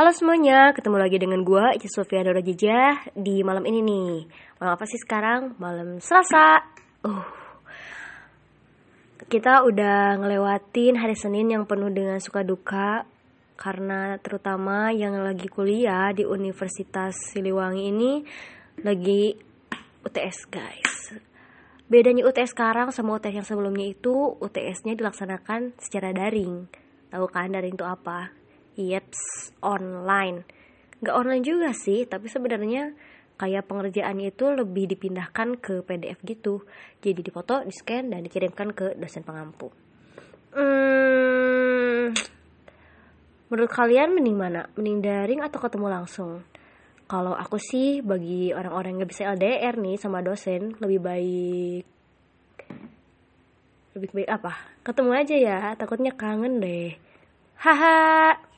Halo semuanya, ketemu lagi dengan gue Ica Sofia Dora Jejah di malam ini nih Malam apa sih sekarang? Malam Selasa uh. Kita udah ngelewatin hari Senin yang penuh dengan suka duka Karena terutama yang lagi kuliah di Universitas Siliwangi ini Lagi UTS guys Bedanya UTS sekarang sama UTS yang sebelumnya itu UTS-nya dilaksanakan secara daring Tahu kan daring itu apa? Yeps, online. Gak online juga sih, tapi sebenarnya kayak pengerjaannya itu lebih dipindahkan ke PDF gitu. Jadi dipoto, di scan, dan dikirimkan ke dosen pengampu. Hmm, menurut kalian mending mana? Mending daring atau ketemu langsung? Kalau aku sih bagi orang-orang yang gak bisa LDR nih sama dosen lebih baik lebih baik apa? Ketemu aja ya, takutnya kangen deh. Haha.